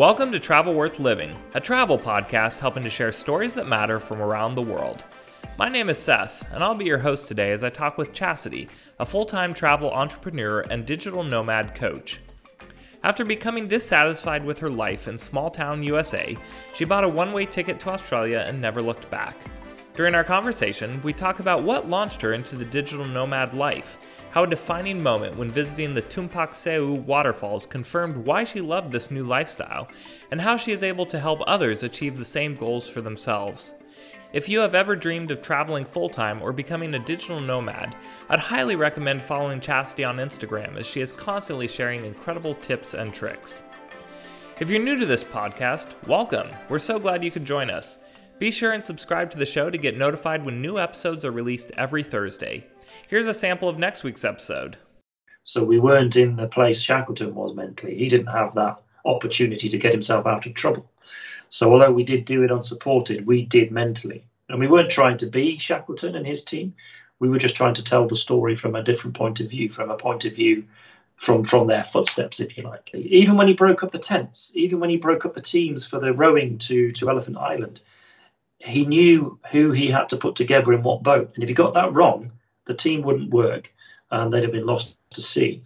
Welcome to Travel Worth Living, a travel podcast helping to share stories that matter from around the world. My name is Seth, and I'll be your host today as I talk with Chastity, a full time travel entrepreneur and digital nomad coach. After becoming dissatisfied with her life in small town USA, she bought a one way ticket to Australia and never looked back. During our conversation, we talk about what launched her into the digital nomad life how a defining moment when visiting the Tumpak Sewu waterfalls confirmed why she loved this new lifestyle, and how she is able to help others achieve the same goals for themselves. If you have ever dreamed of traveling full time or becoming a digital nomad, I'd highly recommend following Chastity on Instagram as she is constantly sharing incredible tips and tricks. If you're new to this podcast, welcome. We're so glad you could join us. Be sure and subscribe to the show to get notified when new episodes are released every Thursday. Here's a sample of next week's episode. So we weren't in the place Shackleton was mentally. He didn't have that opportunity to get himself out of trouble. So although we did do it unsupported, we did mentally. And we weren't trying to be Shackleton and his team. We were just trying to tell the story from a different point of view, from a point of view from from their footsteps, if you like. Even when he broke up the tents, even when he broke up the teams for the rowing to to Elephant Island, he knew who he had to put together in what boat. And if he got that wrong, the team wouldn't work and they'd have been lost to sea.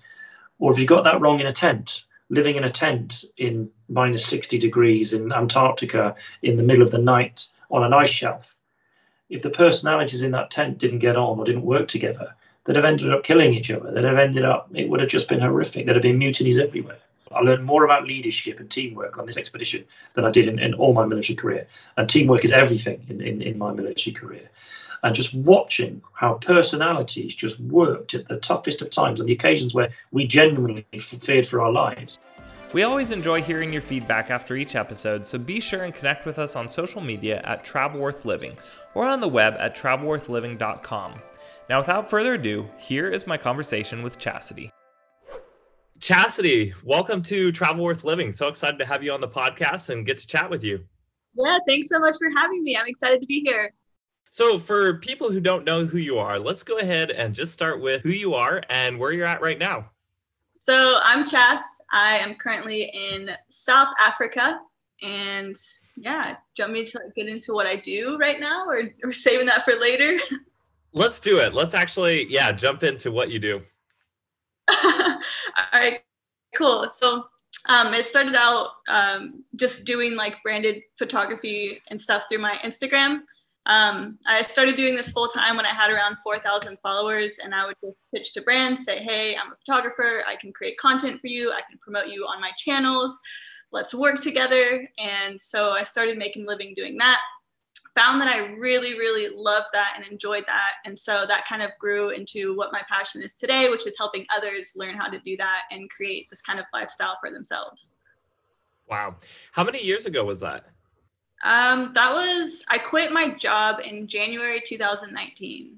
Or if you got that wrong in a tent, living in a tent in minus 60 degrees in Antarctica in the middle of the night on an ice shelf, if the personalities in that tent didn't get on or didn't work together, they'd have ended up killing each other. They'd have ended up, it would have just been horrific. There'd have been mutinies everywhere. I learned more about leadership and teamwork on this expedition than I did in, in all my military career. And teamwork is everything in, in, in my military career and just watching how personalities just worked at the toughest of times on the occasions where we genuinely feared for our lives. We always enjoy hearing your feedback after each episode, so be sure and connect with us on social media at TravelWorthLiving or on the web at travelworthliving.com. Now, without further ado, here is my conversation with Chastity. Chastity, welcome to Travel Worth Living. So excited to have you on the podcast and get to chat with you. Yeah, thanks so much for having me. I'm excited to be here. So, for people who don't know who you are, let's go ahead and just start with who you are and where you're at right now. So, I'm Chas. I am currently in South Africa. And yeah, do you want me to get into what I do right now or, or saving that for later? Let's do it. Let's actually, yeah, jump into what you do. All right, cool. So, um, it started out um, just doing like branded photography and stuff through my Instagram. Um, I started doing this full time when I had around 4,000 followers, and I would just pitch to brands, say, Hey, I'm a photographer. I can create content for you. I can promote you on my channels. Let's work together. And so I started making living doing that. Found that I really, really loved that and enjoyed that. And so that kind of grew into what my passion is today, which is helping others learn how to do that and create this kind of lifestyle for themselves. Wow. How many years ago was that? Um, that was I quit my job in January 2019.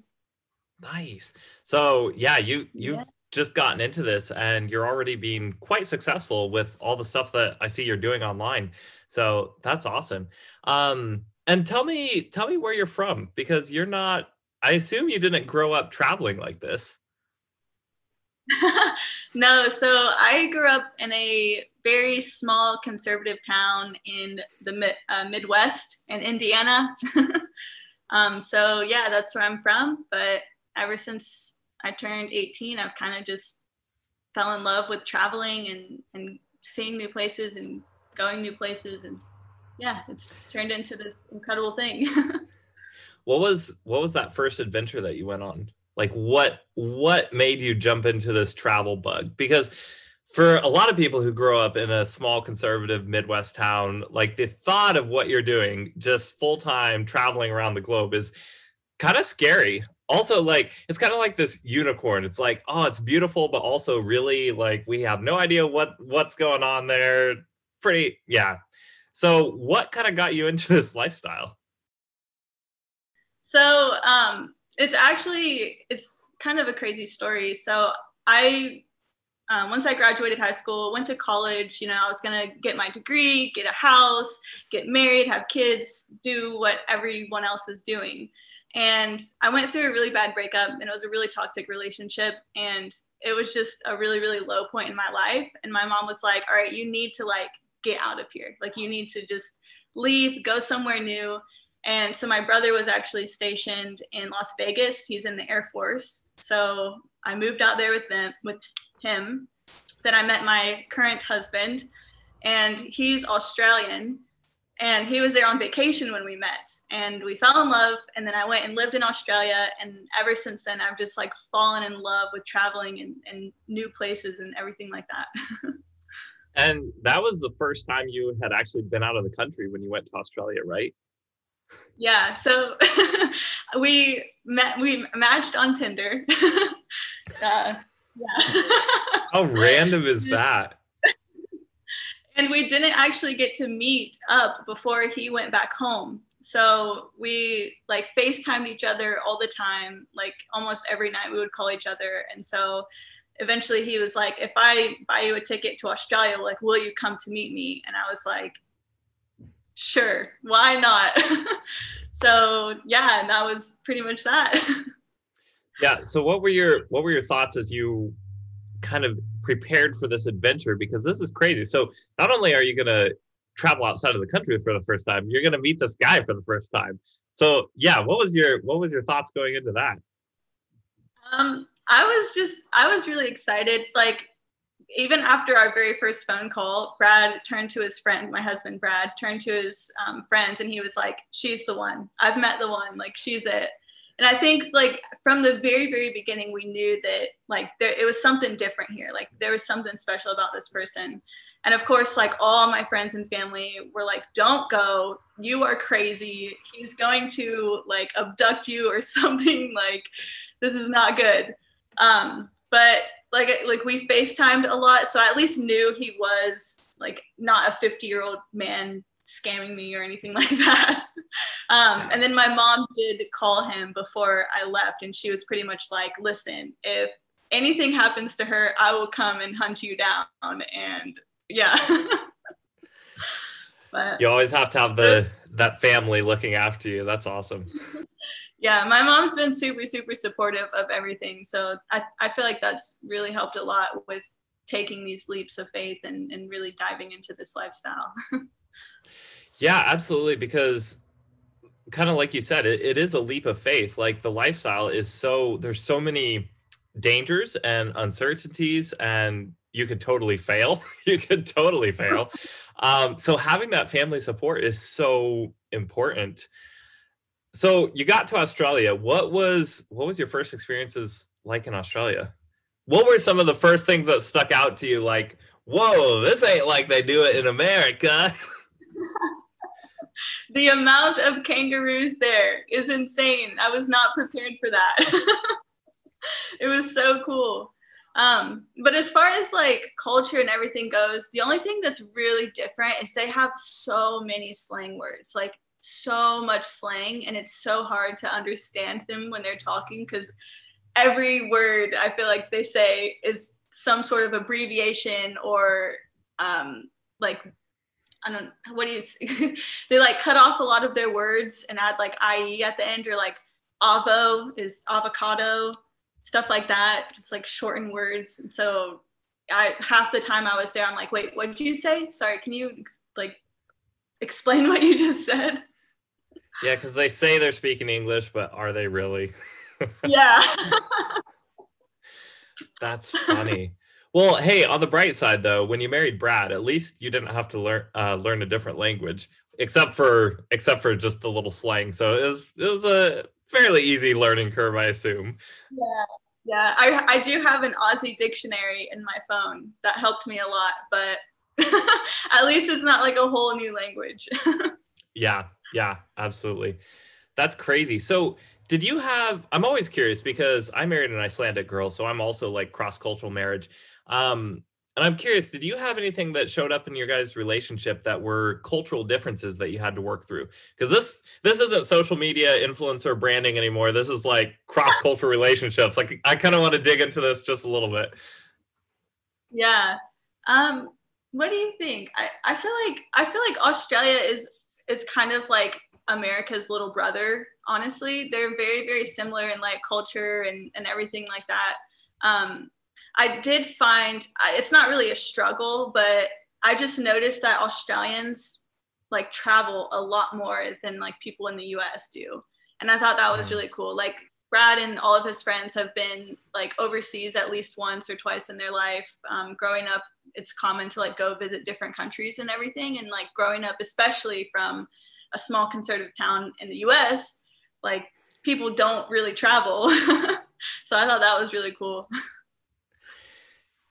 Nice. So yeah, you you've yeah. just gotten into this and you're already being quite successful with all the stuff that I see you're doing online. So that's awesome. Um, and tell me tell me where you're from because you're not I assume you didn't grow up traveling like this. no, so I grew up in a very small conservative town in the uh, Midwest in Indiana. um, so yeah, that's where I'm from. But ever since I turned 18, I've kind of just fell in love with traveling and, and seeing new places and going new places. And yeah, it's turned into this incredible thing. what was what was that first adventure that you went on? Like what what made you jump into this travel bug? Because for a lot of people who grow up in a small conservative midwest town like the thought of what you're doing just full-time traveling around the globe is kind of scary. Also like it's kind of like this unicorn. It's like oh it's beautiful but also really like we have no idea what what's going on there. Pretty yeah. So what kind of got you into this lifestyle? So um it's actually it's kind of a crazy story. So I um, once I graduated high school, went to college, you know, I was gonna get my degree, get a house, get married, have kids, do what everyone else is doing. And I went through a really bad breakup and it was a really toxic relationship. And it was just a really, really low point in my life. And my mom was like, all right, you need to like get out of here. Like you need to just leave, go somewhere new. And so my brother was actually stationed in Las Vegas. He's in the Air Force. So I moved out there with them with him. Then I met my current husband, and he's Australian. And he was there on vacation when we met, and we fell in love. And then I went and lived in Australia. And ever since then, I've just like fallen in love with traveling and, and new places and everything like that. and that was the first time you had actually been out of the country when you went to Australia, right? Yeah. So we met, we matched on Tinder. uh, yeah. How random is that? and we didn't actually get to meet up before he went back home. So we like FaceTimed each other all the time, like almost every night we would call each other. And so eventually he was like, if I buy you a ticket to Australia, like, will you come to meet me? And I was like, sure, why not? so yeah, and that was pretty much that. yeah. So what were your what were your thoughts as you kind of prepared for this adventure? Because this is crazy. So not only are you gonna travel outside of the country for the first time, you're gonna meet this guy for the first time. So yeah, what was your what was your thoughts going into that? Um, I was just I was really excited. Like even after our very first phone call, Brad turned to his friend, my husband Brad, turned to his um, friends, and he was like, "She's the one. I've met the one. Like she's it." And I think like from the very very beginning, we knew that like there it was something different here. Like there was something special about this person. And of course, like all my friends and family were like, "Don't go. You are crazy. He's going to like abduct you or something. Like this is not good." Um, but like like we FaceTimed a lot, so I at least knew he was like not a 50 year old man scamming me or anything like that. Um, and then my mom did call him before I left, and she was pretty much like, "Listen, if anything happens to her, I will come and hunt you down." And yeah. but you always have to have the that family looking after you. That's awesome. yeah, my mom's been super, super supportive of everything. So I, I feel like that's really helped a lot with taking these leaps of faith and, and really diving into this lifestyle. yeah, absolutely. Because kind of like you said, it, it is a leap of faith. Like the lifestyle is so, there's so many dangers and uncertainties and you could totally fail. you could totally fail. um, so having that family support is so important so you got to Australia. What was what was your first experiences like in Australia? What were some of the first things that stuck out to you? Like, whoa, this ain't like they do it in America. the amount of kangaroos there is insane. I was not prepared for that. it was so cool. Um, but as far as like culture and everything goes, the only thing that's really different is they have so many slang words. Like so much slang and it's so hard to understand them when they're talking because every word I feel like they say is some sort of abbreviation or um, like I don't what do you they like cut off a lot of their words and add like ie at the end or like avo is avocado stuff like that just like shorten words and so I half the time I was there I'm like wait what did you say sorry can you like explain what you just said yeah, because they say they're speaking English, but are they really? yeah. That's funny. Well, hey, on the bright side though, when you married Brad, at least you didn't have to learn uh, learn a different language, except for except for just the little slang. So it was it was a fairly easy learning curve, I assume. Yeah, yeah. I I do have an Aussie dictionary in my phone that helped me a lot, but at least it's not like a whole new language. yeah, yeah, absolutely. That's crazy. So, did you have? I'm always curious because I married an Icelandic girl, so I'm also like cross cultural marriage. Um, and I'm curious, did you have anything that showed up in your guys' relationship that were cultural differences that you had to work through? Because this this isn't social media influencer branding anymore. This is like cross cultural relationships. Like I kind of want to dig into this just a little bit. Yeah. Um, what do you think? I, I feel like I feel like Australia is is kind of like America's little brother. Honestly, they're very very similar in like culture and and everything like that. Um, I did find it's not really a struggle, but I just noticed that Australians like travel a lot more than like people in the US do. And I thought that was mm. really cool. Like Brad and all of his friends have been like overseas at least once or twice in their life. Um, growing up, it's common to like go visit different countries and everything. And like growing up, especially from a small conservative town in the US, like people don't really travel. so I thought that was really cool.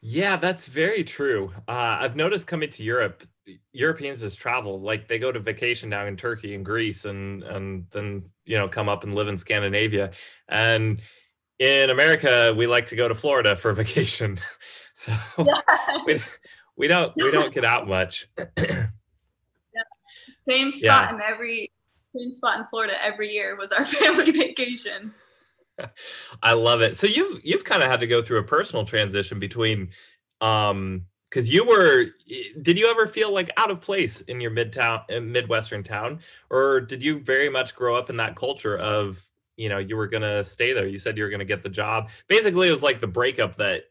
Yeah, that's very true. Uh, I've noticed coming to Europe, Europeans just travel like they go to vacation down in Turkey and Greece, and and then you know come up and live in Scandinavia. And in America, we like to go to Florida for vacation, so yeah. we we don't we don't get out much. yeah. Same spot yeah. in every same spot in Florida every year was our family vacation. I love it. So you've you've kind of had to go through a personal transition between um because you were did you ever feel like out of place in your midtown uh, midwestern town? Or did you very much grow up in that culture of you know you were gonna stay there you said you were gonna get the job? Basically it was like the breakup that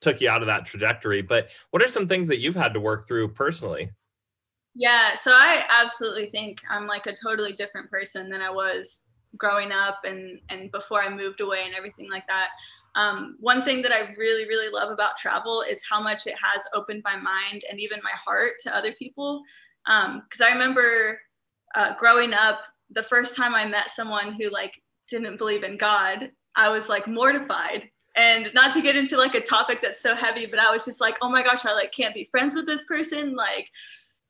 took you out of that trajectory but what are some things that you've had to work through personally? Yeah so i absolutely think i'm like a totally different person than i was growing up and and before I moved away and everything like that. Um, one thing that I really really love about travel is how much it has opened my mind and even my heart to other people. Because um, I remember uh, growing up, the first time I met someone who like didn't believe in God, I was like mortified and not to get into like a topic that's so heavy but i was just like oh my gosh i like can't be friends with this person like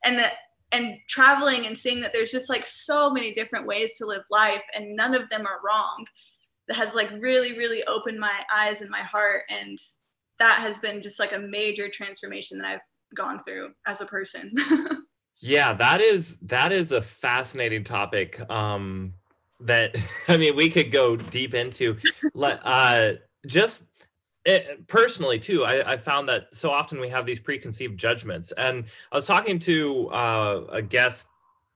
and that and traveling and seeing that there's just like so many different ways to live life and none of them are wrong that has like really really opened my eyes and my heart and that has been just like a major transformation that i've gone through as a person. Yeah that is that is a fascinating topic um that i mean we could go deep into uh just it, personally too I, I, found that so often we have these preconceived judgments and i was talking to uh, a guest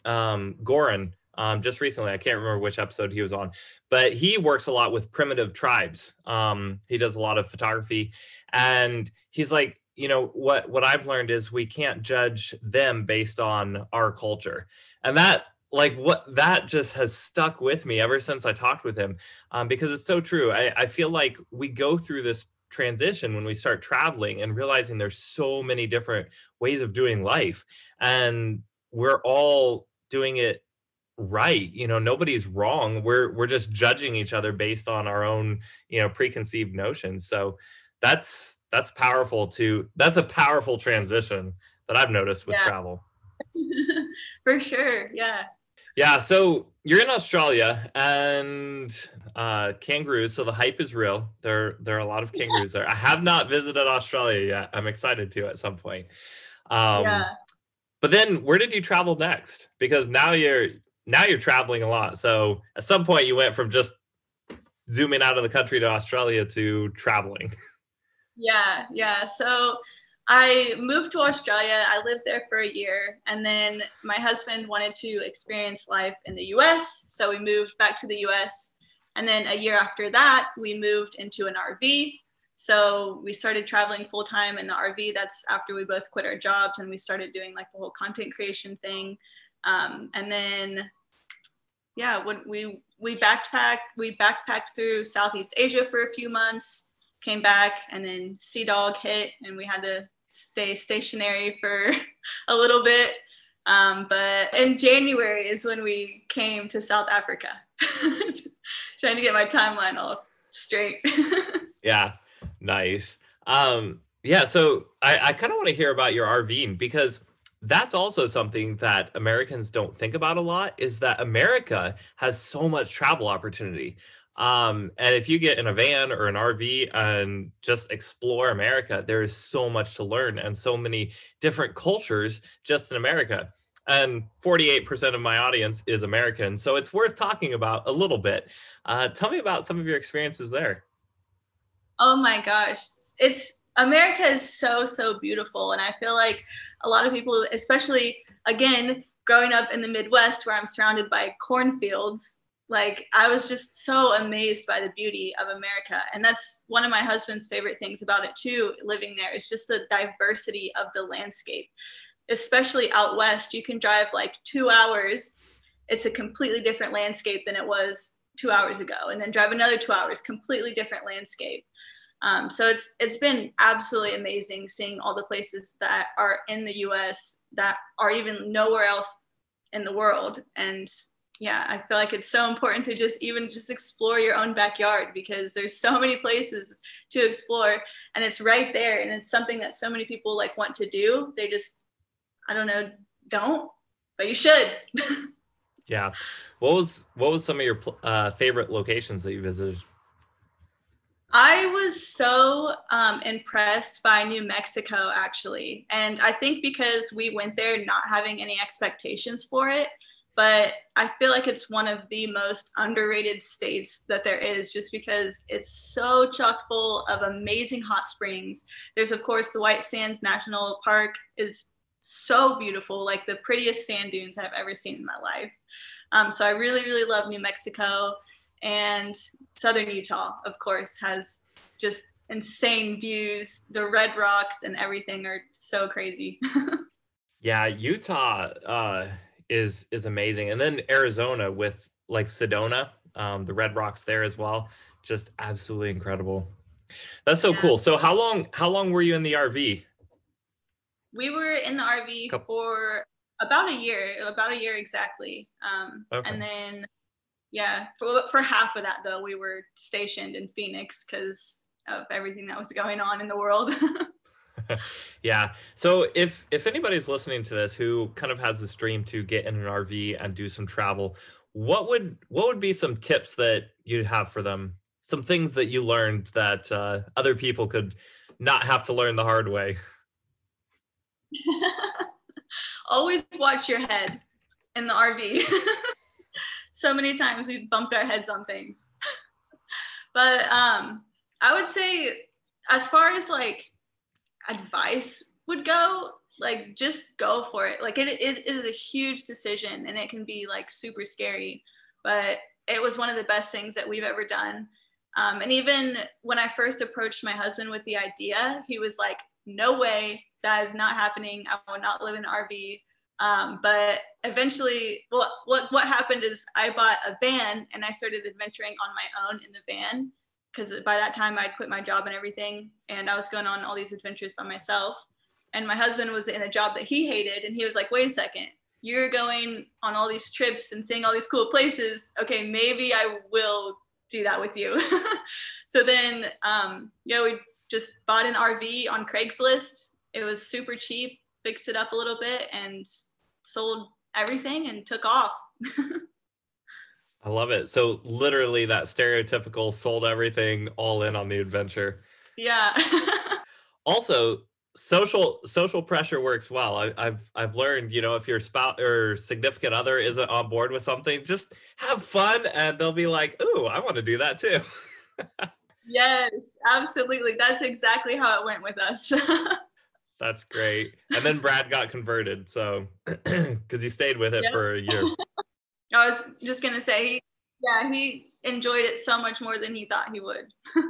um, goran um, just recently i can't remember which episode he was on but he works a lot with primitive tribes. Um, he does a lot of photography and he's like you know what what i've learned is we can't judge them based on our culture. And that like what that just has stuck with me ever since i talked with him um, because it's so true. I, I feel like we go through this transition when we start traveling and realizing there's so many different ways of doing life and we're all doing it right you know nobody's wrong. We're we're just judging each other based on our own you know preconceived notions. So that's that's powerful to that's a powerful transition that i've noticed with yeah. travel. For sure yeah yeah so you're in australia and uh, kangaroos. So the hype is real. There, there are a lot of kangaroos there. I have not visited Australia yet. I'm excited to at some point. Um, yeah. But then, where did you travel next? Because now you're now you're traveling a lot. So at some point, you went from just zooming out of the country to Australia to traveling. Yeah, yeah. So I moved to Australia. I lived there for a year. And then my husband wanted to experience life in the US. So we moved back to the US and then a year after that, we moved into an RV. So we started traveling full time in the RV. That's after we both quit our jobs and we started doing like the whole content creation thing. Um, and then, yeah, when we we backpacked, we backpacked through Southeast Asia for a few months, came back, and then Sea Dog hit, and we had to stay stationary for a little bit. Um, but in January is when we came to South Africa. Trying to get my timeline all straight. yeah, nice. Um, yeah, so I, I kind of want to hear about your RVing because that's also something that Americans don't think about a lot is that America has so much travel opportunity. Um, and if you get in a van or an RV and just explore America, there is so much to learn and so many different cultures just in America and 48% of my audience is American. So it's worth talking about a little bit. Uh, tell me about some of your experiences there. Oh my gosh. It's America is so, so beautiful. And I feel like a lot of people, especially again, growing up in the Midwest where I'm surrounded by cornfields, like I was just so amazed by the beauty of America. And that's one of my husband's favorite things about it too, living there is just the diversity of the landscape. Especially out west, you can drive like two hours. It's a completely different landscape than it was two hours ago. And then drive another two hours, completely different landscape. Um, so it's it's been absolutely amazing seeing all the places that are in the US that are even nowhere else in the world. And yeah, I feel like it's so important to just even just explore your own backyard because there's so many places to explore and it's right there and it's something that so many people like want to do. They just I don't know, don't, but you should. yeah. What was what was some of your uh, favorite locations that you visited? I was so um, impressed by New Mexico, actually. And I think because we went there not having any expectations for it, but I feel like it's one of the most underrated states that there is just because it's so chock full of amazing hot springs. There's of course the White Sands National Park is so beautiful, like the prettiest sand dunes I've ever seen in my life. Um, so I really, really love New Mexico and Southern Utah, of course, has just insane views. The red rocks and everything are so crazy. yeah, Utah, uh, is is amazing. And then Arizona with like Sedona, um, the Red Rocks there as well, just absolutely incredible. That's so yeah. cool. So how long how long were you in the RV? We were in the RV Couple. for about a year, about a year exactly. Um, okay. And then, yeah, for, for half of that though, we were stationed in Phoenix because of everything that was going on in the world. yeah. So if if anybody's listening to this who kind of has this dream to get in an RV and do some travel, what would what would be some tips that you'd have for them? Some things that you learned that uh, other people could not have to learn the hard way. Always watch your head in the RV. so many times we've bumped our heads on things. but um, I would say, as far as like advice would go like just go for it. Like it, it, it is a huge decision and it can be like super scary but it was one of the best things that we've ever done. Um, and even when i first approached my husband with the idea he was like no way that is not happening. I will not live in an rv um, but eventually what, what what happened is i bought a van and i started adventuring on my own in the van because by that time I'd quit my job and everything, and I was going on all these adventures by myself. And my husband was in a job that he hated, and he was like, "Wait a second, you're going on all these trips and seeing all these cool places. Okay, maybe I will do that with you." so then, um, yeah, we just bought an RV on Craigslist. It was super cheap, fixed it up a little bit, and sold everything and took off. I love it. So literally that stereotypical sold everything all in on the adventure. Yeah. also, social social pressure works well. I, have I've learned, you know, if your spouse or significant other isn't on board with something, just have fun, and they'll be like, "Ooh, I want to do that too." yes, absolutely. That's exactly how it went with us. That's great. And then Brad got converted, so because he stayed with it for a year. I was just gonna say, he, yeah, he enjoyed it so much more than he thought he would.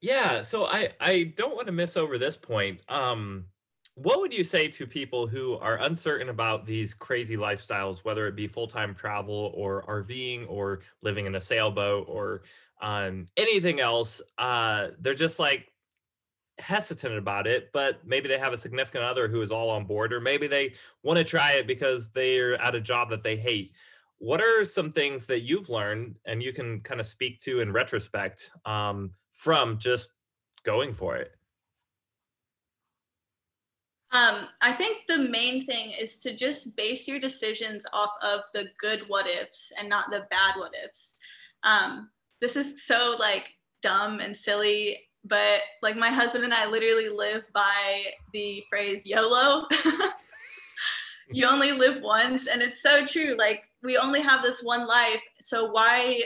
yeah, so I I don't want to miss over this point. Um, what would you say to people who are uncertain about these crazy lifestyles, whether it be full time travel or RVing or living in a sailboat or um, anything else? Uh, they're just like, hesitant about it, but maybe they have a significant other who is all on board, or maybe they want to try it because they're at a job that they hate. What are some things that you've learned and you can kind of speak to in retrospect um, from just going for it? Um, I think the main thing is to just base your decisions off of the good what ifs and not the bad what ifs. Um, this is so like dumb and silly but like my husband and I literally live by the phrase YOLO. you only live once and it's so true like we only have this one life so why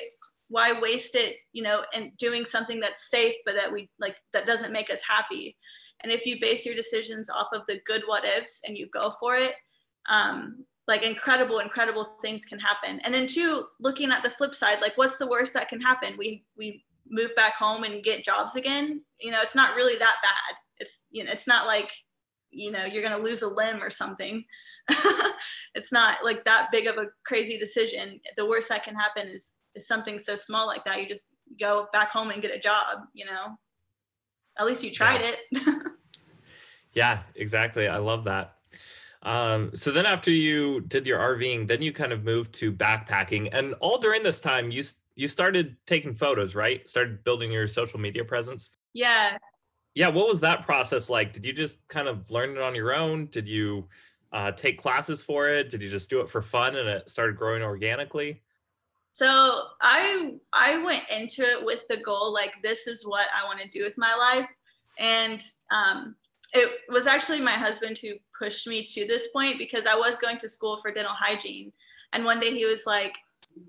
why waste it you know and doing something that's safe but that we like that doesn't make us happy? And if you base your decisions off of the good what ifs and you go for it um, like incredible incredible things can happen. And then two looking at the flip side like what's the worst that can happen? We we move back home and get jobs again you know it's not really that bad. It's you know it's not like you know you're going to lose a limb or something. It's not like that big of a crazy decision. The worst that can happen is is something so small like that you just go back home and get a job you know? At least you tried yeah. it. Yeah exactly. I love that. Um, so then after you did your RVing, then you kind of moved to backpacking, and all during this time, you you started taking photos, right? Started building your social media presence. Yeah. Yeah. What was that process like? Did you just kind of learn it on your own? Did you uh, take classes for it? Did you just do it for fun and it started growing organically? So I I went into it with the goal like this is what I want to do with my life, and um, it was actually my husband who pushed me to this point because I was going to school for dental hygiene. And one day he was like,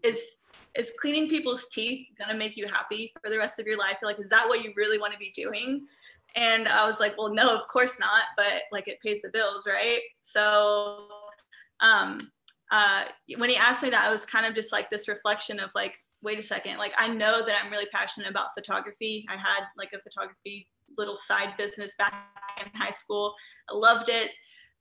is is cleaning people's teeth gonna make you happy for the rest of your life? Like, is that what you really want to be doing? And I was like, well, no, of course not, but like it pays the bills, right? So um uh when he asked me that, I was kind of just like this reflection of like, wait a second, like I know that I'm really passionate about photography. I had like a photography little side business back in high school. I loved it,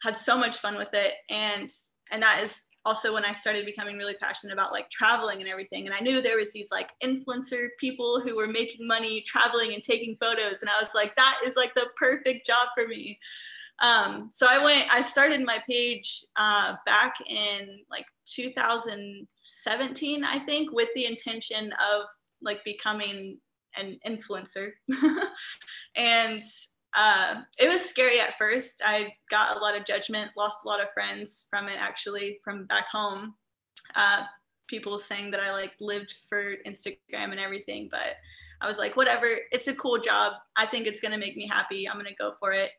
had so much fun with it. And and that is also when I started becoming really passionate about like traveling and everything. And I knew there was these like influencer people who were making money traveling and taking photos. And I was like, that is like the perfect job for me. Um, so I went, I started my page uh, back in like 2017, I think, with the intention of like becoming an influencer. and uh, it was scary at first. I got a lot of judgment, lost a lot of friends from it actually from back home. Uh, people saying that I like lived for Instagram and everything, but I was like, whatever, it's a cool job. I think it's gonna make me happy. I'm gonna go for it.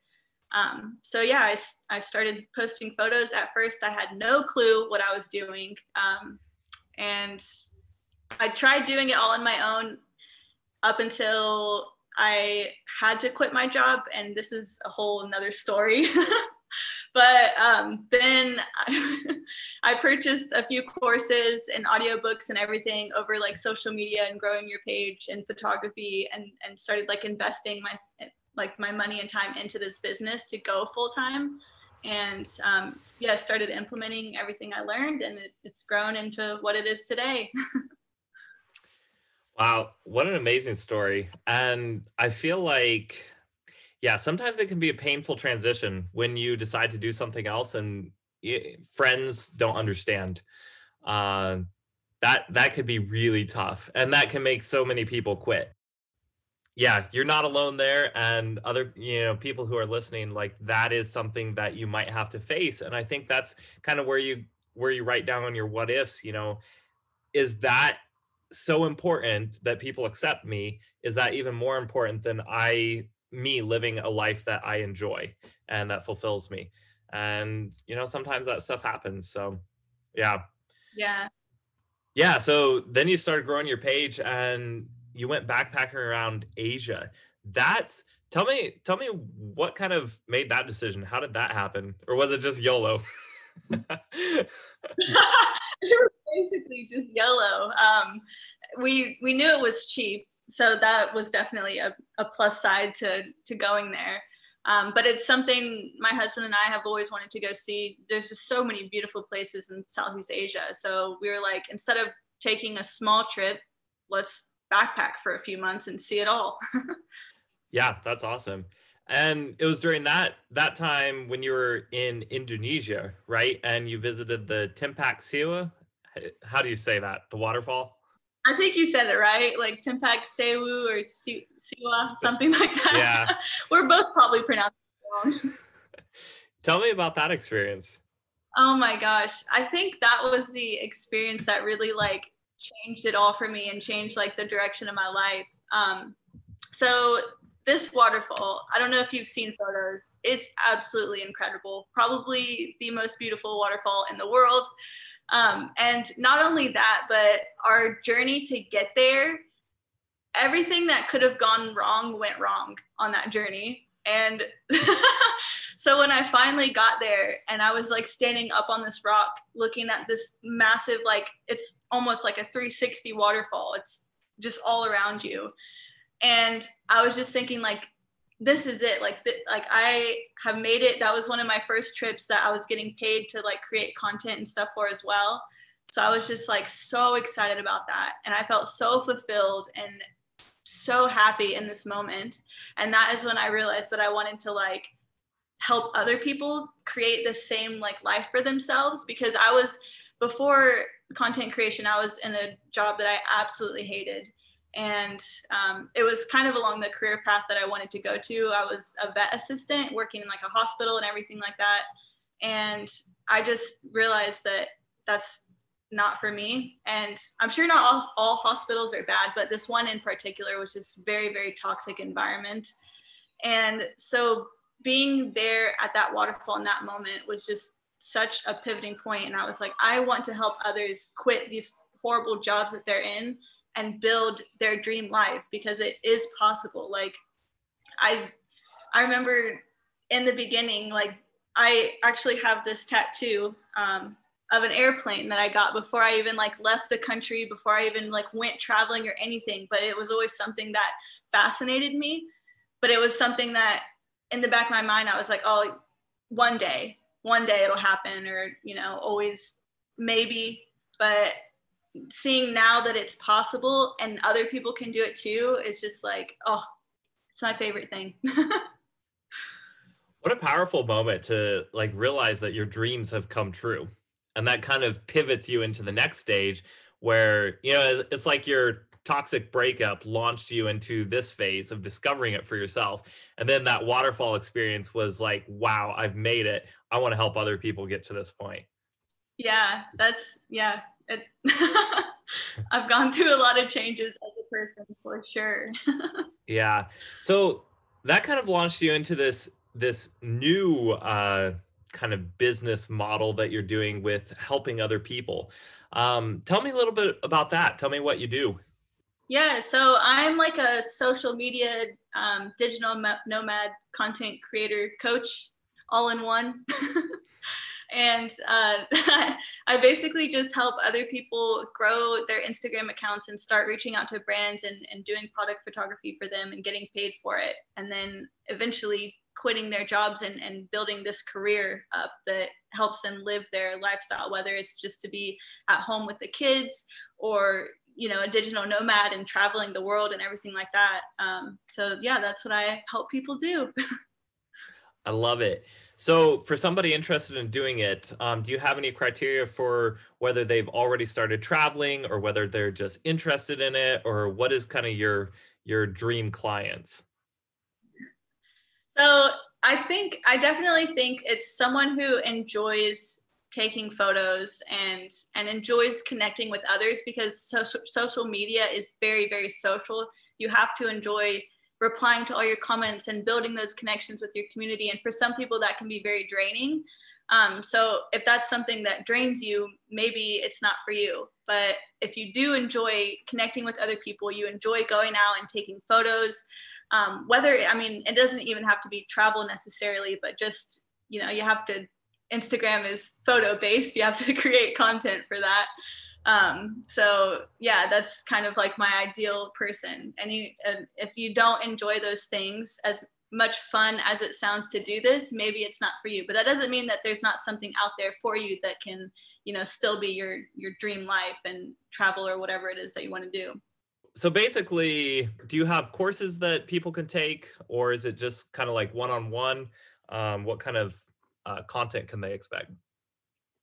Um, so yeah, I, I started posting photos. At first, I had no clue what I was doing. Um, and I tried doing it all on my own up until I had to quit my job, and this is a whole another story. but um, then I, I, purchased a few courses and audiobooks and everything over like social media and growing your page and photography and, and started like investing my like my money and time into this business to go full time and um, yeah started implementing everything i learned and it, it's grown into what it is today Wow, what an amazing story. And I feel like, yeah, sometimes it can be a painful transition when you decide to do something else and friends don't understand. Uh, that that could be really tough, and that can make so many people quit. Yeah, you're not alone there, and other you know people who are listening, like that is something that you might have to face. And I think that's kind of where you where you write down your what ifs. You know, is that so important that people accept me is that even more important than I me living a life that I enjoy and that fulfills me. And you know, sometimes that stuff happens. So yeah. Yeah. Yeah. So then you started growing your page and you went backpacking around Asia. That's tell me tell me what kind of made that decision? How did that happen? Or was it just YOLO? basically just YOLO. Um, we we knew it was cheap, so that was definitely a, a plus side to to going there. Um, but it's something my husband and I have always wanted to go see. There's just so many beautiful places in Southeast Asia. So we were like, instead of taking a small trip, let's backpack for a few months and see it all. yeah, that's awesome. And it was during that that time when you were in Indonesia, right? And you visited the Timpak Siwa. How do you say that? The waterfall? I think you said it right, like Timpak Sewu or Siwa, something like that. Yeah. We're both probably pronouncing it wrong. Tell me about that experience. Oh my gosh. I think that was the experience that really like changed it all for me and changed like the direction of my life. Um, so this waterfall, I don't know if you've seen photos. It's absolutely incredible. Probably the most beautiful waterfall in the world. Um, and not only that, but our journey to get there, everything that could have gone wrong went wrong on that journey. And so when I finally got there and I was like standing up on this rock looking at this massive, like it's almost like a 360 waterfall. It's just all around you. And I was just thinking like, this is it. Like, th- like I have made it. That was one of my first trips that I was getting paid to like create content and stuff for as well. So I was just like so excited about that. And I felt so fulfilled and so happy in this moment. And that is when I realized that I wanted to like help other people create the same like life for themselves because I was before content creation, I was in a job that I absolutely hated. And um, it was kind of along the career path that I wanted to go to. I was a vet assistant working in like a hospital and everything like that. And I just realized that that's not for me. And I'm sure not all, all hospitals are bad, but this one in particular was just very, very toxic environment. And so being there at that waterfall in that moment was just such a pivoting point. And I was like, I want to help others quit these horrible jobs that they're in and build their dream life because it is possible. Like I I remember in the beginning, like I actually have this tattoo um, of an airplane that I got before I even like left the country, before I even like went traveling or anything. But it was always something that fascinated me. But it was something that in the back of my mind, I was like, oh, one day, one day it'll happen, or, you know, always maybe. But seeing now that it's possible and other people can do it too is just like, oh, it's my favorite thing. what a powerful moment to like realize that your dreams have come true. And that kind of pivots you into the next stage where you know it's like your toxic breakup launched you into this phase of discovering it for yourself. And then that waterfall experience was like wow i've made it. I want to help other people get to this point. Yeah that's yeah it, i've gone through a lot of changes as a person for sure yeah so that kind of launched you into this this new uh kind of business model that you're doing with helping other people. Um, tell me a little bit about that. Tell me what you do. Yeah, so I'm like a social media um, digital nomad content creator coach all in one. and uh, I basically just help other people grow their Instagram accounts and start reaching out to brands and, and doing product photography for them and getting paid for it. And then eventually quitting their jobs and, and building this career up that helps them live their lifestyle, whether it's just to be at home with the kids or you know a digital nomad and traveling the world and everything like that. Um, so yeah that's what i help people do. I love it so for somebody interested in doing it um, do you have any criteria for whether they've already started traveling or whether they're just interested in it or what is kind of your your dream clients so I think I definitely think it's someone who enjoys taking photos and and enjoys connecting with others because social social media is very very social. You have to enjoy replying to all your comments and building those connections with your community. And for some people, that can be very draining. Um, so if that's something that drains you, maybe it's not for you. But if you do enjoy connecting with other people, you enjoy going out and taking photos, um, whether i mean it doesn't even have to be travel necessarily but just you know you have to instagram is photo based you have to create content for that. Um, so yeah that's kind of like my ideal person. And you, uh, if you don't enjoy those things as much fun as it sounds to do this maybe it's not for you. But that doesn't mean that there's not something out there for you that can you know still be your your dream life and travel or whatever it is that you want to do. So basically, do you have courses that people can take, or is it just kind of like one on one? What kind of uh, content can they expect?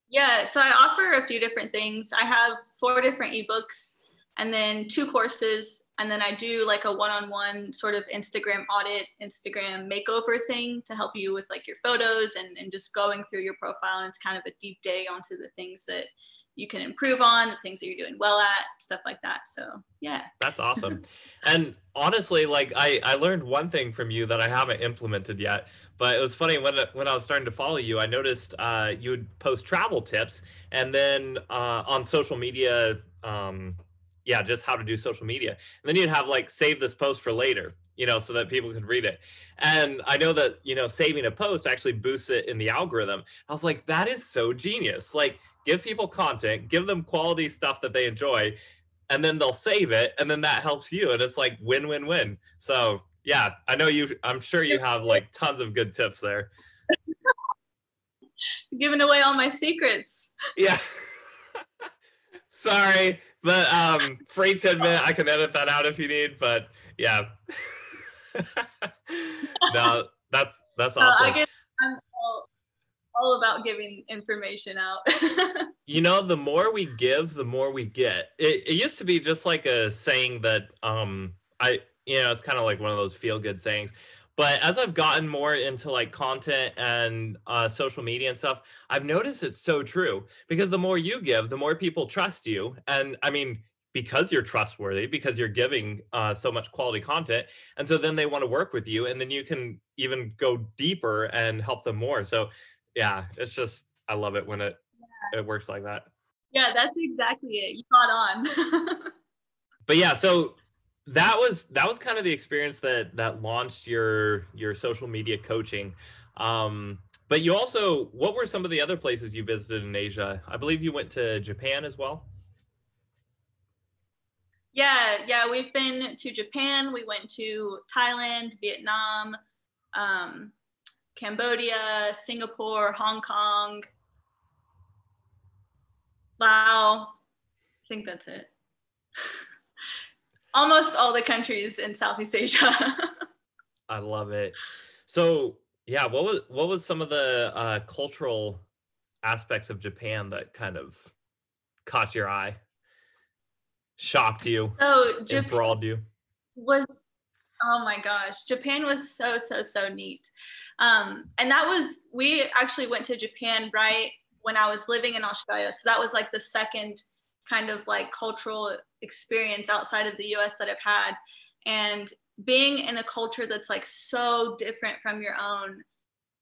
Yeah, so I offer a few different things. I have four different ebooks and then two courses. And then I do like a one on one sort of Instagram audit, Instagram makeover thing to help you with like your photos and, and just going through your profile. And it's kind of a deep day onto the things that you can improve on, the things that you're doing well at, stuff like that. So yeah. That's awesome. and honestly, like I, I learned one thing from you that I haven't implemented yet, but it was funny when when I was starting to follow you, I noticed uh, you would post travel tips and then uh, on social media, um, yeah, just how to do social media. And then you'd have like save this post for later you know, so that people could read it. And I know that, you know, saving a post actually boosts it in the algorithm. I was like, that is so genius. Like, give people content, give them quality stuff that they enjoy, and then they'll save it. And then that helps you. And it's like win win win. So, yeah, I know you, I'm sure you have like tons of good tips there. Giving away all my secrets. Yeah. Sorry, but um, free tidbit. I can edit that out if you need. But yeah, no, that's that's awesome. I guess I'm all, all about giving information out. you know, the more we give, the more we get. It, it used to be just like a saying that um, I, you know, it's kind of like one of those feel good sayings. But as I've gotten more into like content and uh, social media and stuff, I've noticed it's so true because the more you give, the more people trust you. And I mean, because you're trustworthy, because you're giving uh, so much quality content. And so then they want to work with you. And then you can even go deeper and help them more. So, yeah, it's just, I love it when it, yeah. it works like that. Yeah, that's exactly it. You got on. but yeah, so that was that was kind of the experience that that launched your your social media coaching um but you also what were some of the other places you visited in asia i believe you went to japan as well yeah yeah we've been to japan we went to thailand vietnam um, cambodia singapore hong kong wow i think that's it almost all the countries in Southeast Asia. I love it. So yeah, what was what was some of the uh, cultural aspects of Japan that kind of caught your eye, shocked you, so Japan enthralled you? Was oh my gosh, Japan was so so so neat, um, and that was we actually went to Japan right when I was living in Australia, so that was like the second kind of like cultural experience outside of the US that I've had. And being in a culture that's like so different from your own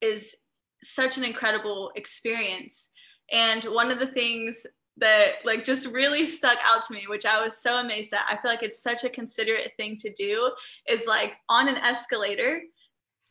is such an incredible experience. And one of the things that like just really stuck out to me, which I was so amazed at, I feel like it's such a considerate thing to do, is like on an escalator,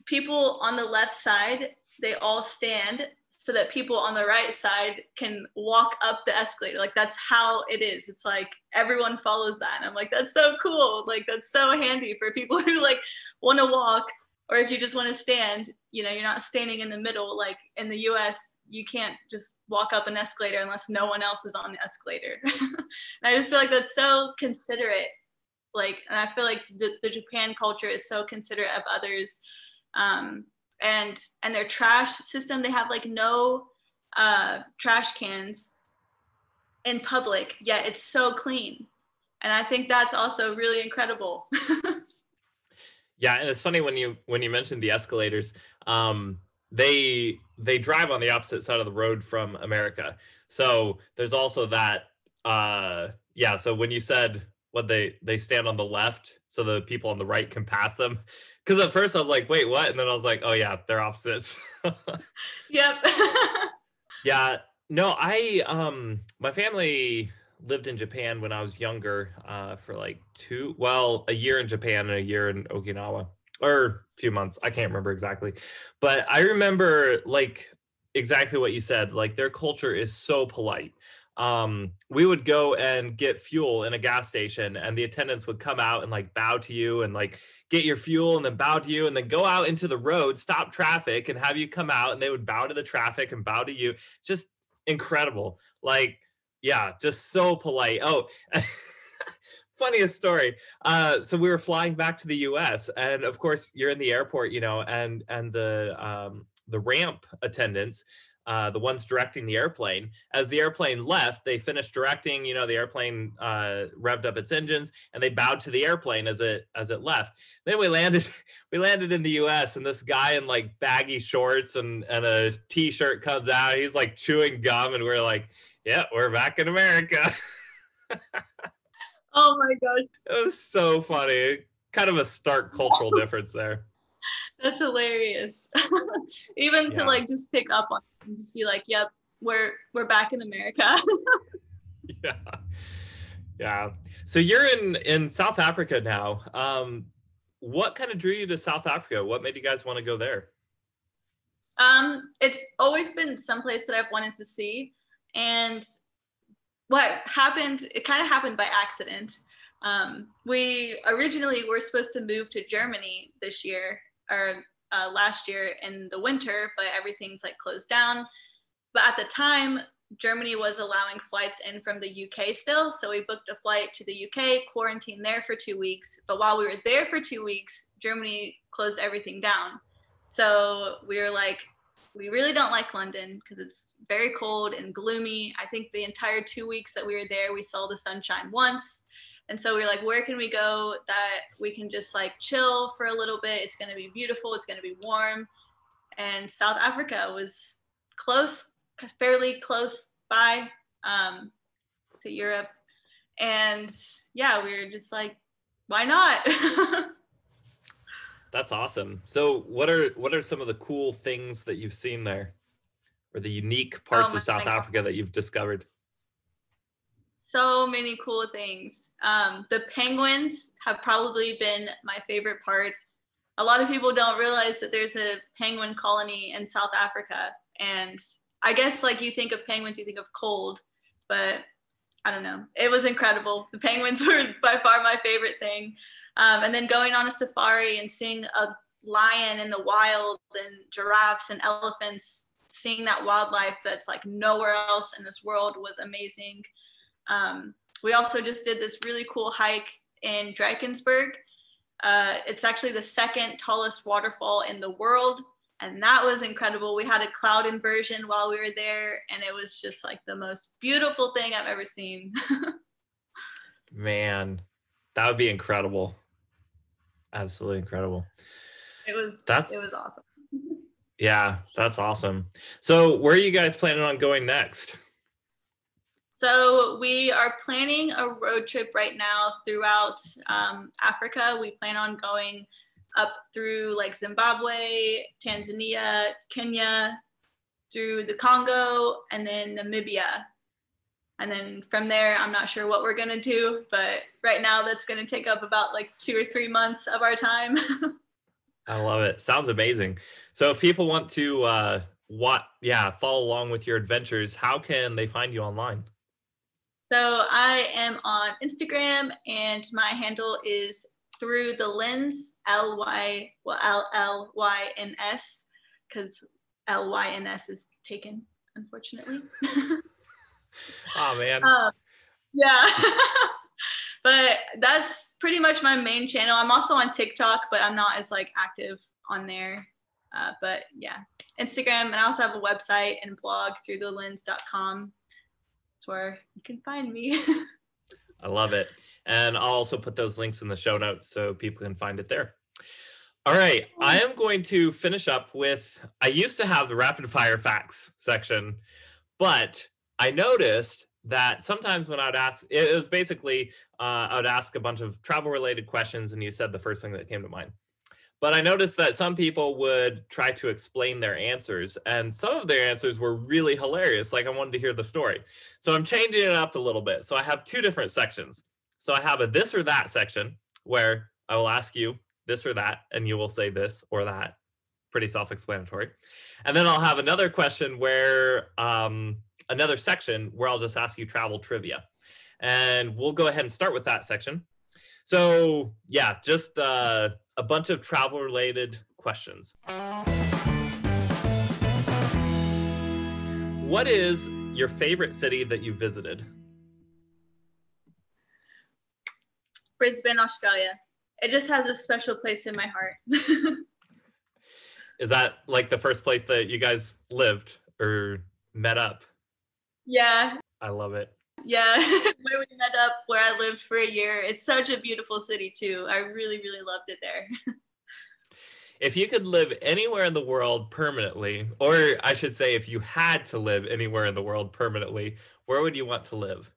people on the left side, they all stand so that people on the right side can walk up the escalator. Like that's how it is. It's like everyone follows that. And I'm like, that's so cool. Like that's so handy for people who like want to walk or if you just want to stand, you know, you're not standing in the middle. Like in the US, you can't just walk up an escalator unless no one else is on the escalator. I just feel like that's so considerate. Like, and I feel like the, the Japan culture is so considerate of others. Um, and and their trash system they have like no uh, trash cans in public yet it's so clean and i think that's also really incredible yeah and it's funny when you when you mentioned the escalators um they they drive on the opposite side of the road from america so there's also that uh yeah so when you said what they they stand on the left so the people on the right can pass them because at first I was like, wait, what? And then I was like, oh yeah, they're opposites. yep. yeah. No, I um my family lived in Japan when I was younger, uh, for like two well, a year in Japan and a year in Okinawa. Or a few months. I can't remember exactly. But I remember like exactly what you said. Like their culture is so polite um, we would go and get fuel in a gas station and the attendants would come out and like bow to you and like get your fuel and then bow to you and then go out into the road stop traffic and have you come out and they would bow to the traffic and bow to you just incredible like yeah just so polite oh funniest story uh so we were flying back to the us and of course you're in the airport you know and and the um the ramp attendants uh, the ones directing the airplane. As the airplane left, they finished directing. You know, the airplane uh, revved up its engines, and they bowed to the airplane as it as it left. Then we landed. We landed in the U.S. and this guy in like baggy shorts and and a t-shirt comes out. He's like chewing gum, and we're like, "Yeah, we're back in America." oh my gosh! It was so funny. Kind of a stark cultural difference there. That's hilarious. Even yeah. to like just pick up on and just be like, "Yep, we're we're back in America." yeah. Yeah. So you're in in South Africa now. Um what kind of drew you to South Africa? What made you guys want to go there? Um, it's always been someplace that I've wanted to see, and what happened? It kind of happened by accident. Um, we originally were supposed to move to Germany this year or uh, last year in the winter, but everything's like closed down. But at the time, Germany was allowing flights in from the UK still. So we booked a flight to the UK, quarantined there for two weeks. But while we were there for two weeks, Germany closed everything down. So we were like, we really don't like London because it's very cold and gloomy. I think the entire two weeks that we were there, we saw the sunshine once. And so we were like, where can we go that we can just like chill for a little bit? It's going to be beautiful, it's going to be warm. And South Africa was close, fairly close by um, to Europe. And yeah, we were just like, why not? That's awesome. So what are what are some of the cool things that you've seen there? Or the unique parts oh of South Africa that you've discovered? So many cool things. Um, the penguins have probably been my favorite part. A lot of people don't realize that there's a penguin colony in South Africa. And I guess like you think of penguins, you think of cold, but I don't know. It was incredible. The penguins were by far my favorite thing. Um, and then going on a safari and seeing a lion in the wild and giraffes and elephants, seeing that wildlife that's like nowhere else in this world was amazing. Um, we also just did this really cool hike in Drakensberg. Uh, it's actually the second tallest waterfall in the world. And that was incredible. We had a cloud inversion while we were there, and it was just like the most beautiful thing I've ever seen. Man, that would be incredible absolutely incredible. It was that's it was awesome. yeah, that's awesome. So where are you guys planning on going next? So we are planning a road trip right now throughout um, Africa. We plan on going up through like Zimbabwe, Tanzania, Kenya, through the Congo, and then Namibia. And then from there, I'm not sure what we're going to do, but right now that's going to take up about like two or three months of our time. I love it. Sounds amazing. So if people want to, uh, what, yeah, follow along with your adventures, how can they find you online? So I am on Instagram and my handle is through the lens, L Y, well, L L Y N S, because L Y N S is taken, unfortunately. oh man. Um, yeah. but that's pretty much my main channel. I'm also on TikTok, but I'm not as like active on there. Uh, but yeah, Instagram, and I also have a website and blog through the lens.com. That's where you can find me. I love it. And I'll also put those links in the show notes so people can find it there. All right. I am going to finish up with I used to have the rapid fire facts section, but I noticed that sometimes when I'd ask, it was basically uh, I would ask a bunch of travel related questions, and you said the first thing that came to mind. But I noticed that some people would try to explain their answers, and some of their answers were really hilarious. Like I wanted to hear the story. So I'm changing it up a little bit. So I have two different sections. So I have a this or that section where I will ask you this or that, and you will say this or that. Pretty self explanatory. And then I'll have another question where um, another section where I'll just ask you travel trivia. And we'll go ahead and start with that section. So, yeah, just uh, a bunch of travel related questions. What is your favorite city that you visited? Brisbane, Australia. It just has a special place in my heart. is that like the first place that you guys lived or met up? Yeah. I love it. Yeah, where we met up, where I lived for a year. It's such a beautiful city too. I really, really loved it there. if you could live anywhere in the world permanently, or I should say, if you had to live anywhere in the world permanently, where would you want to live?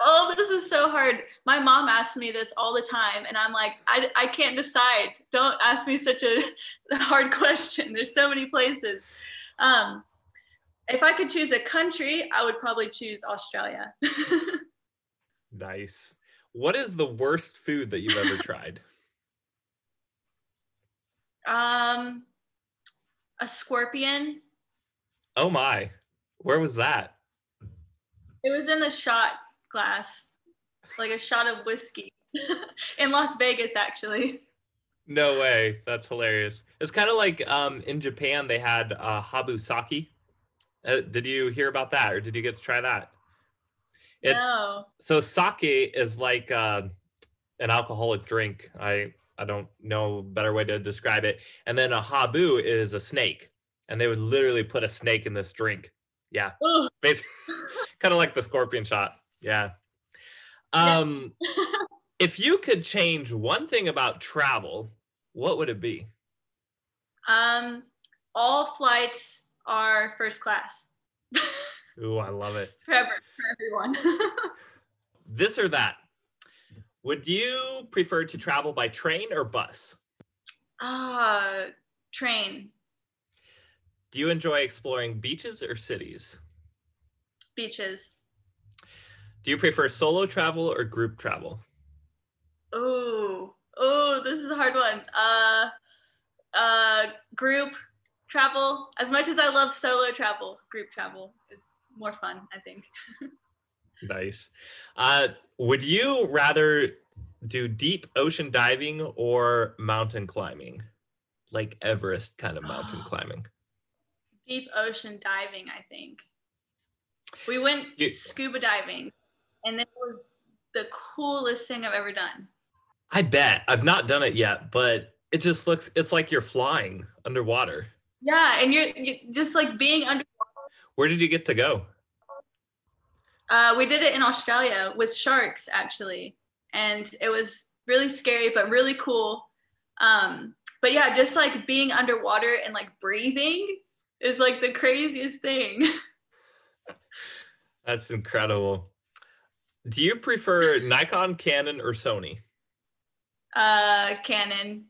Oh, this is so hard. My mom asks me this all the time, and I'm like, I, I can't decide. Don't ask me such a hard question. There's so many places. Um, if I could choose a country, I would probably choose Australia. nice. What is the worst food that you've ever tried? Um, a scorpion. Oh my. Where was that? It was in the shot glass, like a shot of whiskey in Las Vegas, actually. No way. That's hilarious. It's kind of like um, in Japan, they had uh, habu sake. Uh, did you hear about that or did you get to try that? It's, no. So sake is like uh, an alcoholic drink. I I don't know a better way to describe it. And then a habu is a snake, and they would literally put a snake in this drink. Yeah, basically, kind of like the scorpion shot. Yeah. Um, yeah. if you could change one thing about travel, what would it be? Um, all flights are first class. Ooh, I love it. Forever for everyone. this or that. Would you prefer to travel by train or bus? Uh, train. Do you enjoy exploring beaches or cities? Beaches. Do you prefer solo travel or group travel? Oh, oh, this is a hard one. Uh, uh, group travel. As much as I love solo travel, group travel is more fun, I think. nice. Uh, would you rather do deep ocean diving or mountain climbing? Like Everest kind of mountain climbing? Deep ocean diving, I think. We went you, scuba diving and it was the coolest thing I've ever done. I bet. I've not done it yet, but it just looks it's like you're flying underwater. Yeah, and you're, you're just like being underwater. Where did you get to go? Uh, we did it in Australia with sharks, actually, and it was really scary but really cool. Um, but yeah, just like being underwater and like breathing is like the craziest thing. That's incredible. Do you prefer Nikon, Canon, or Sony? Uh, Canon.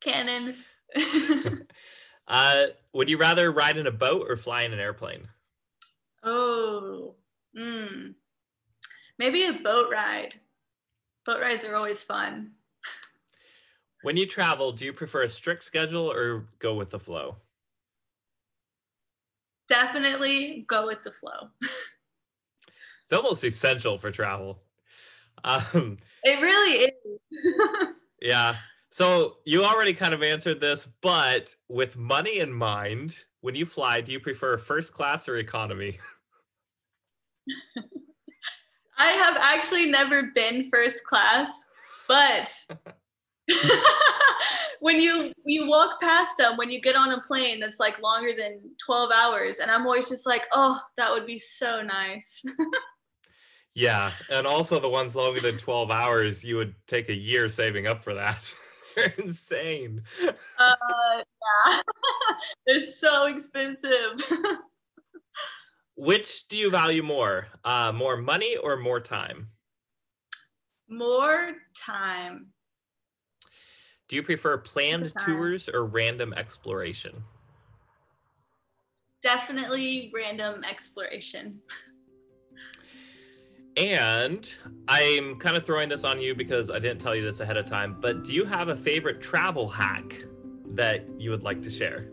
Canon. uh, would you rather ride in a boat or fly in an airplane? Oh, Mm. Maybe a boat ride. Boat rides are always fun. When you travel, do you prefer a strict schedule or go with the flow? Definitely go with the flow. it's almost essential for travel. Um, it really is. yeah. So you already kind of answered this, but with money in mind, when you fly, do you prefer first class or economy? I have actually never been first class, but when you you walk past them when you get on a plane that's like longer than 12 hours and i'm always just like oh that would be so nice yeah and also the ones longer than 12 hours you would take a year saving up for that they're insane uh yeah they're so expensive which do you value more? Uh, more money or more time? More time. Do you prefer planned tours or random exploration? Definitely random exploration. And I'm kind of throwing this on you because I didn't tell you this ahead of time, but do you have a favorite travel hack that you would like to share?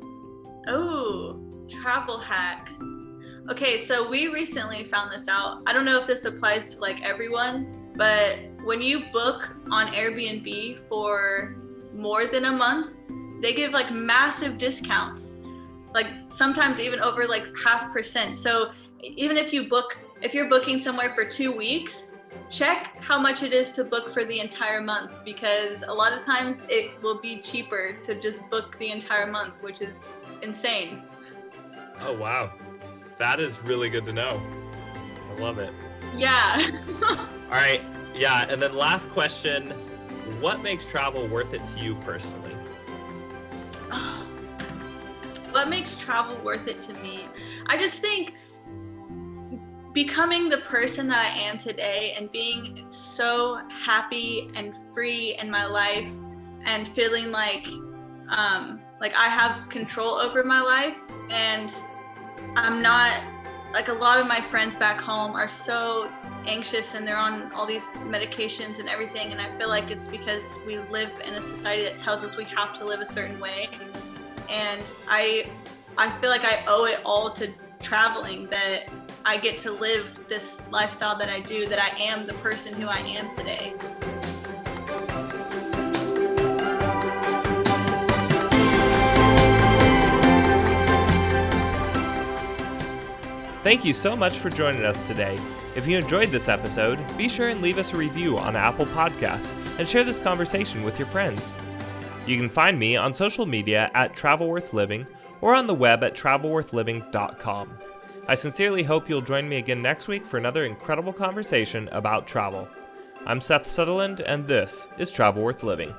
Oh, travel hack. Okay, so we recently found this out. I don't know if this applies to like everyone, but when you book on Airbnb for more than a month, they give like massive discounts. Like sometimes even over like half percent. So even if you book if you're booking somewhere for 2 weeks, check how much it is to book for the entire month because a lot of times it will be cheaper to just book the entire month, which is insane. Oh wow. That is really good to know. I love it. Yeah. All right. Yeah. And then last question What makes travel worth it to you personally? what makes travel worth it to me? I just think becoming the person that I am today and being so happy and free in my life and feeling like um, like I have control over my life and I'm not like a lot of my friends back home are so anxious and they're on all these medications and everything. And I feel like it's because we live in a society that tells us we have to live a certain way. And I, I feel like I owe it all to traveling that I get to live this lifestyle that I do, that I am the person who I am today. Thank you so much for joining us today. If you enjoyed this episode, be sure and leave us a review on Apple Podcasts and share this conversation with your friends. You can find me on social media at TravelWorthLiving or on the web at travelworthliving.com. I sincerely hope you'll join me again next week for another incredible conversation about travel. I'm Seth Sutherland, and this is Travel Worth Living.